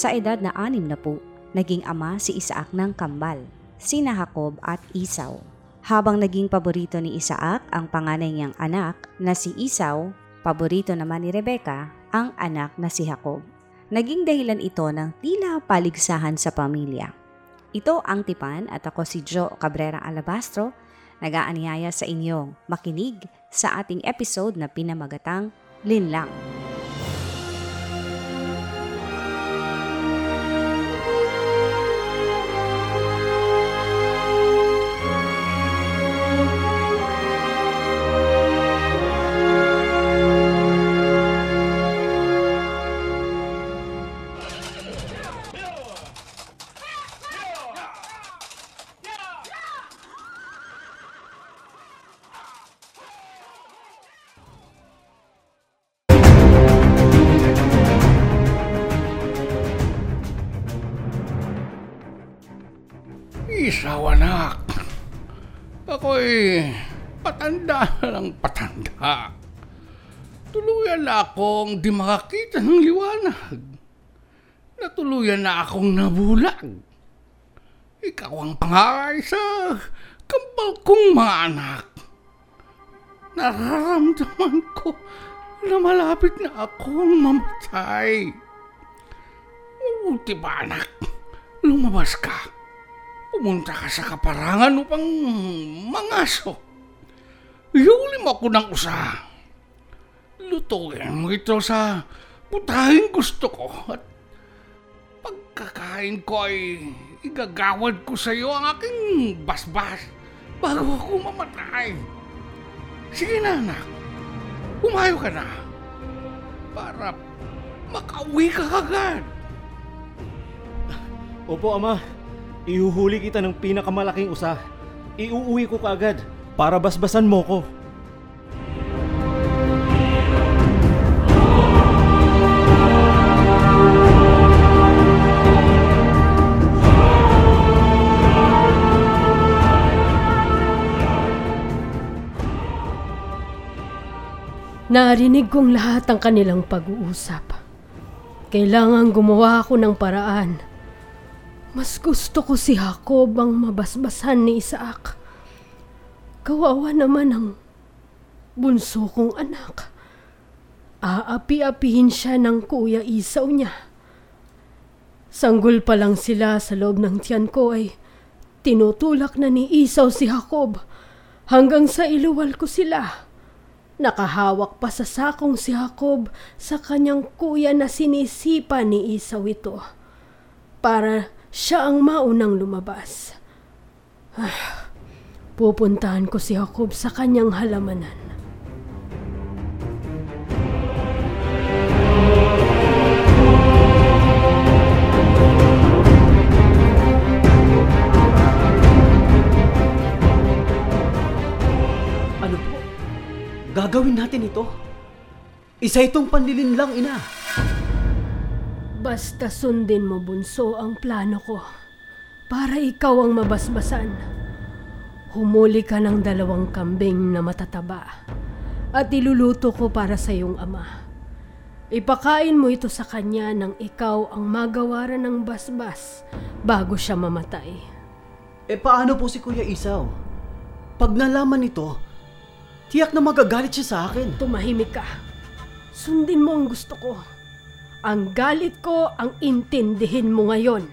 Sa edad na anim na po, naging ama si Isaac ng kambal, sina Jacob at Isaw. Habang naging paborito ni Isaac ang panganay niyang anak na si Isaw, paborito naman ni Rebecca ang anak na si Jacob. Naging dahilan ito ng tila paligsahan sa pamilya. Ito ang Tipan at ako si Joe Cabrera Alabastro, nag-aanyaya sa inyong makinig sa ating episode na pinamagatang Linlang. Isaw anak. Ako'y patanda ng patanda. Tuluyan na akong di makakita ng liwanag. Natuluyan na akong nabulag. Ikaw ang pangaray sa kambal kong mga anak. Nararamdaman ko na malapit na akong mamatay. Mabuti ba anak? Lumabas ka. Pumunta ka sa kaparangan upang mangaso. Iulim ako ng usa. Lutuin mo ito sa putahing gusto ko at pagkakain ko ay igagawad ko sa iyo ang aking basbas bago ako mamatay. Sige na anak, umayo ka na para makauwi ka agad. Opo, Ama. Ihuhuli kita ng pinakamalaking usa. Iuuwi ko kaagad para basbasan mo ko. Narinig kong lahat ang kanilang pag-uusap. Kailangan gumawa ako ng paraan. Mas gusto ko si Jacob ang mabasbasan ni Isaac. Kawawa naman ang bunso kong anak. Aapi-apihin siya ng kuya isaw niya. Sanggol pa lang sila sa loob ng tiyan ko ay tinutulak na ni Isaw si Jacob hanggang sa iluwal ko sila. Nakahawak pa sa sakong si Jacob sa kanyang kuya na sinisipa ni Isaw ito para siya ang maunang lumabas. Ah, pupuntahan ko si Jacob sa kanyang halamanan. Ano po? Gagawin natin ito? Isa itong panlilinlang, ina. Basta sundin mo bunso ang plano ko para ikaw ang mabasbasan. Humuli ka ng dalawang kambing na matataba at iluluto ko para sa iyong ama. Ipakain mo ito sa kanya nang ikaw ang magawaran ng basbas bago siya mamatay. E paano po si Kuya Isaw? Pag nalaman ito, tiyak na magagalit siya sa akin. Tumahimik ka. Sundin mo ang gusto ko. Ang galit ko ang intindihin mo ngayon.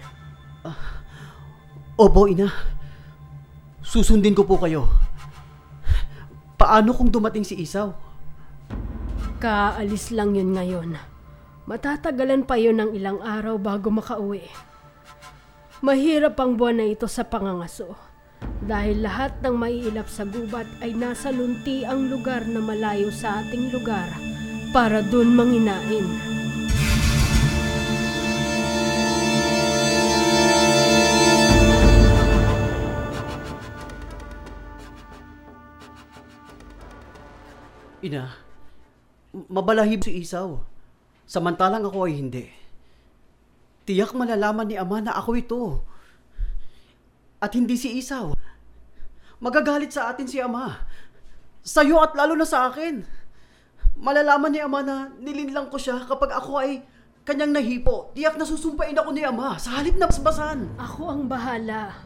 Opo, ina. Susundin ko po kayo. Paano kung dumating si Isaw? Kaalis lang yun ngayon. Matatagalan pa yun ng ilang araw bago makauwi. Mahirap ang buwan na ito sa pangangaso. Dahil lahat ng maiilap sa gubat ay nasa lunti ang lugar na malayo sa ating lugar para dun manginain. Ina, mabalahib si Isaw. Samantalang ako ay hindi. Tiyak malalaman ni Ama na ako ito. At hindi si Isaw. Magagalit sa atin si Ama. Sa'yo at lalo na sa akin. Malalaman ni Ama na nilinlang ko siya kapag ako ay kanyang nahipo. Tiyak na susumpain ako ni Ama sa halip na basbasan. Ako ang bahala.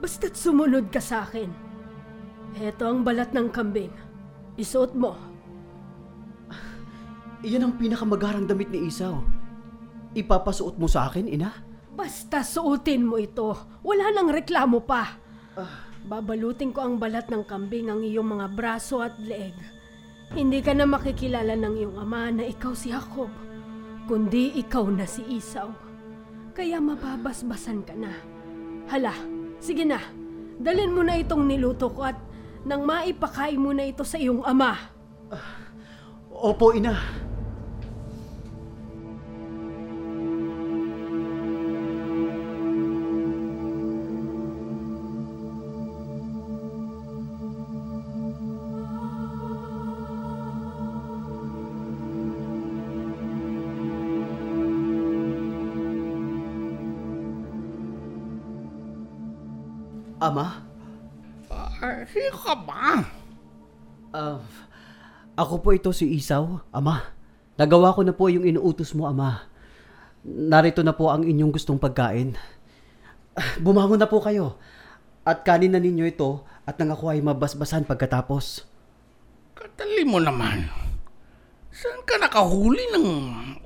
Basta't sumunod ka sa akin. Heto ang balat ng kambing. Isuot mo. Iyan ang pinakamagarang damit ni Isaw. Ipapasuot mo sa akin, ina? Basta suotin mo ito. Wala nang reklamo pa. Babalutin ko ang balat ng kambing ang iyong mga braso at leeg. Hindi ka na makikilala ng iyong ama na ikaw si Jacob, kundi ikaw na si Isaw. Kaya mababasbasan ka na. Hala, sige na. Dalin mo na itong niluto ko at nang maipakain mo na ito sa iyong ama. Opo, ina. Ama? Ah, sino ka ba? Ah, ako po ito si Isaw, Ama. Nagawa ko na po yung inuutos mo, Ama. Narito na po ang inyong gustong pagkain. Bumangon na po kayo. At kanin na ninyo ito at nang ako ay mabasbasan pagkatapos. Katali mo naman. Saan ka nakahuli ng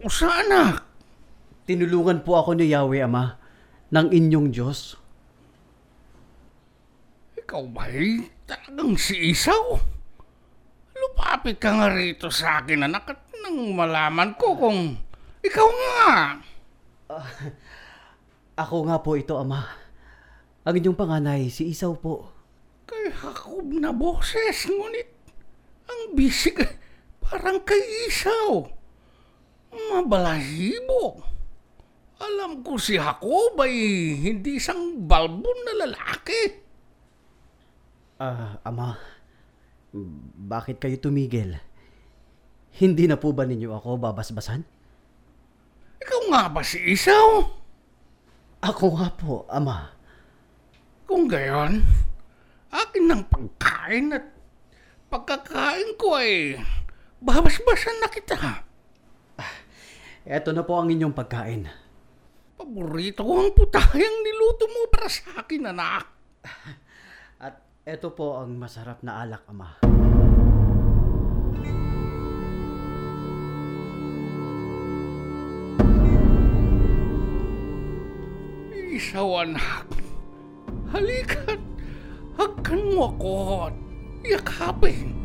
usa anak? Tinulungan po ako ni Yahweh, Ama, ng inyong Diyos. Ikaw ba'y talagang si Isaw? Lupapit ka nga rito sa akin anak at nang malaman ko kung ikaw nga. Ako nga po ito, Ama. Ang inyong panganay, si Isaw po. Kay Jacob na boses, ngunit ang bisig parang kay Isaw. Mabalahibo. Alam ko si Jacob ay hindi isang balbon na lalaki. Ah, Ama, bakit kayo tumigil? Hindi na po ba ninyo ako babasbasan? Ikaw nga ba si Isaw? Ako nga po, Ama. Kung gayon, akin ng pagkain at pagkakain ko ay babasbasan na kita. Eto na po ang inyong pagkain. Paborito ko ang putayang niluto mo para sa akin, anak. Eto po ang masarap na alak, Ama. Isaw, anak. Halika't hagkan mo ako at yakapin.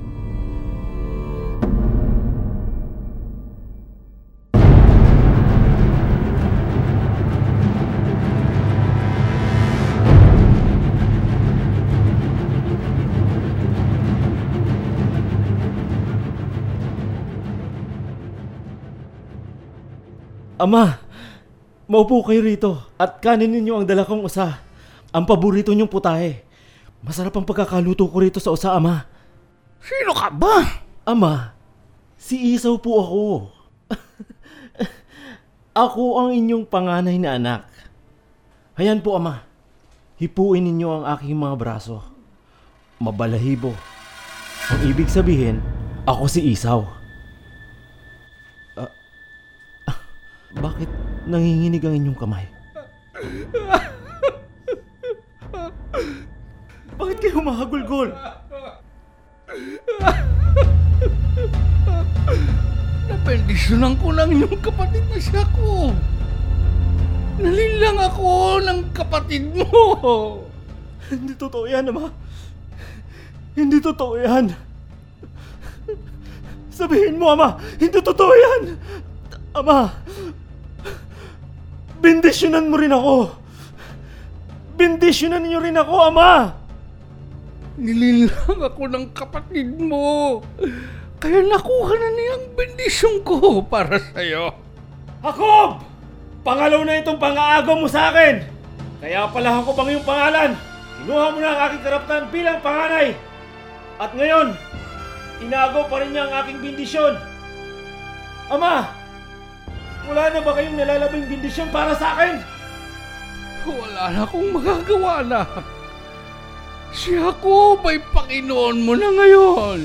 Ama, maupo kayo rito at kanin ninyo ang dala kong usa. Ang paborito niyong putahe. Masarap ang pagkakaluto ko rito sa usa, Ama. Sino ka ba? Ama, si Isaw po ako. ako ang inyong panganay na anak. Hayan po, Ama. Hipuin ninyo ang aking mga braso. Mabalahibo. Ang ibig sabihin, ako si Isaw. Ah, ah, bakit nanginginig ang inyong kamay? Bakit kayo mahagulgol? Napendisyonan ko lang yung kapatid na si Jacob. Nalilang ako ng kapatid mo. Hindi totoo yan, Ama. Hindi totoo yan. Sabihin mo, Ama. Hindi totoo yan. Ama. Bendisyonan mo rin ako. Bendisyonan niyo rin ako, Ama. Nililang ako ng kapatid mo. Kaya nakuha na niyang bendisyon ko para sa'yo. Jacob! Pangalaw na itong pang-aagaw mo sa akin. Kaya pala ako bang iyong pangalan. Kinuha mo na ang aking karapatan bilang panganay. At ngayon, Inago pa rin niya ang aking bindisyon. Ama! Wala na ba kayong nalalabing bindisyon para sa akin? Wala na akong magagawa na. Si Jacob ay Panginoon mo na ngayon.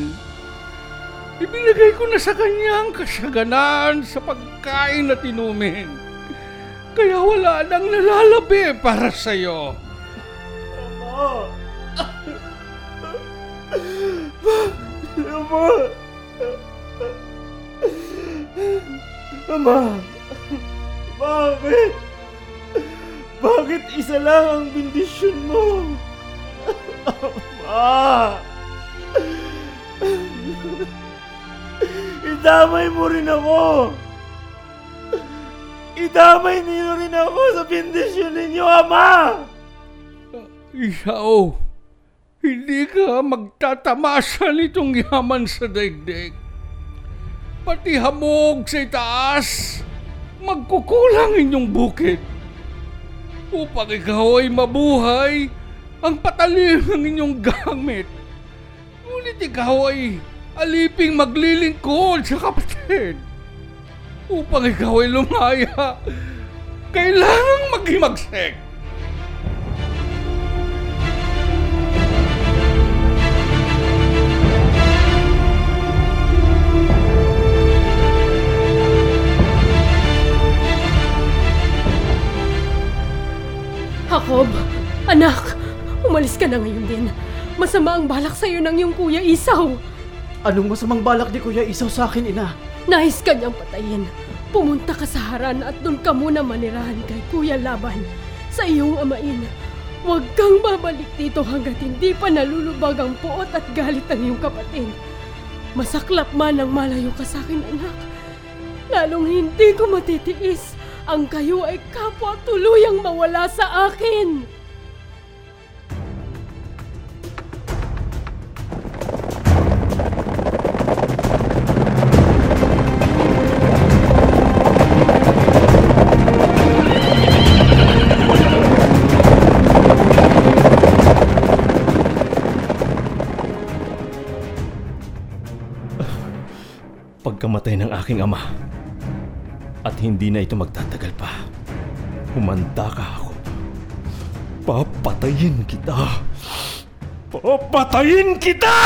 Ibinigay ko na sa kanya ang kasaganan sa pagkain at inumin. Kaya wala nang nalalabi para sa'yo. Ama! Ama! Ama! Bakit? Bakit isa lang ang bindisyon mo? Ama! Idamay mo rin ako! Idamay niyo rin ako sa bindisyon ninyo, Ama! Isaw, hindi ka magtatamasa nitong yaman sa daigdig. Pati hamog sa itaas, magkukulang inyong bukid. Upang ikaw ay mabuhay, ang patalim ng inyong gamit. Ngunit ikaw ay aliping maglilingkod sa kapatid. Upang ikaw ay lumaya, kailangang maghimagsik. Jacob, anak, umalis ka na ngayon din. Masama ang balak sa'yo ng iyong kuya Isaw. Anong masamang balak ni Kuya Isaw sa akin, ina? Nais ka niyang patayin. Pumunta ka sa Haran at doon ka muna manirahan kay Kuya Laban sa iyong amain. Huwag kang babalik dito hanggat hindi pa nalulubag ang puot at galit ng iyong kapatid. Masaklap man ang malayo ka sa akin, anak. Lalong hindi ko matitiis ang kayo ay kapwa tuluyang mawala sa akin. Pagkamatay ng aking ama, at hindi na ito magtatagal pa, humanda ka ako. Papatayin kita! Papatayin kita!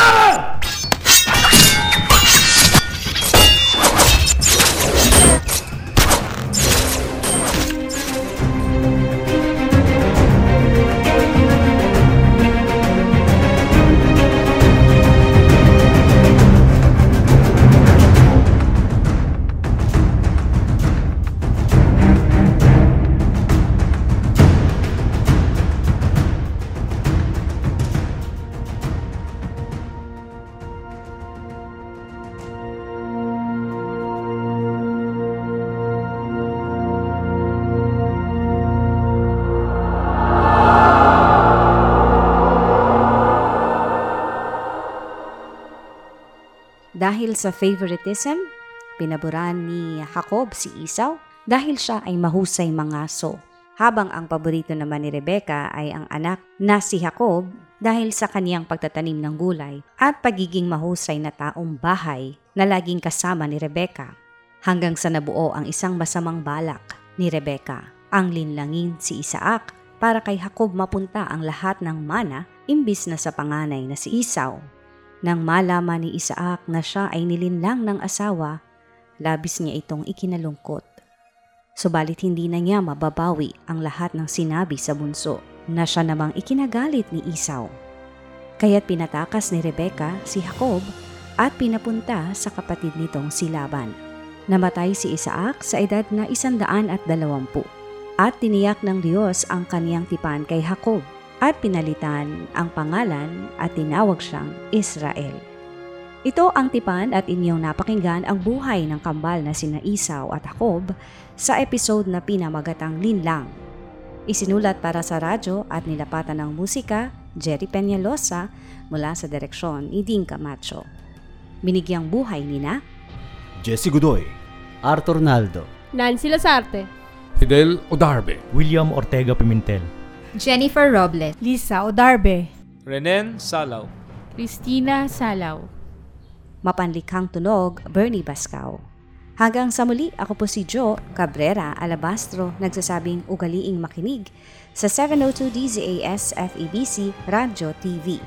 Dahil sa favoritism, pinaboran ni Jacob si Esau dahil siya ay mahusay mangaso. Habang ang paborito naman ni Rebecca ay ang anak na si Jacob dahil sa kaniyang pagtatanim ng gulay at pagiging mahusay na taong bahay na laging kasama ni Rebecca. Hanggang sa nabuo ang isang masamang balak ni Rebecca, ang linlangin si Isaac para kay Jacob mapunta ang lahat ng mana imbis na sa panganay na si Esau. Nang malaman ni Isaac na siya ay nilinlang ng asawa, labis niya itong ikinalungkot. Subalit hindi na niya mababawi ang lahat ng sinabi sa bunso na siya namang ikinagalit ni Esau. Kaya't pinatakas ni Rebecca si Jacob at pinapunta sa kapatid nitong si Laban. Namatay si Isaac sa edad na isandaan at dalawampu at tiniyak ng Diyos ang kaniyang tipan kay Jacob at pinalitan ang pangalan at tinawag siyang Israel. Ito ang tipan at inyong napakinggan ang buhay ng kambal na sina Isaw at Jacob sa episode na pinamagatang Linlang. Isinulat para sa radyo at nilapatan ng musika Jerry Peñalosa mula sa direksyon ni Dean Camacho. Binigyang buhay nina Jesse Godoy, Arthur Naldo. Nancy Lasarte. Fidel Odarbe. William Ortega Pimentel. Jennifer Robles. Lisa Odarbe. Renen Salaw. Christina Salaw. Mapanlikhang tunog, Bernie Bascao. Hanggang sa muli, ako po si Joe Cabrera Alabastro, nagsasabing ugaliing makinig sa 702 DZAS FEBC Radio TV.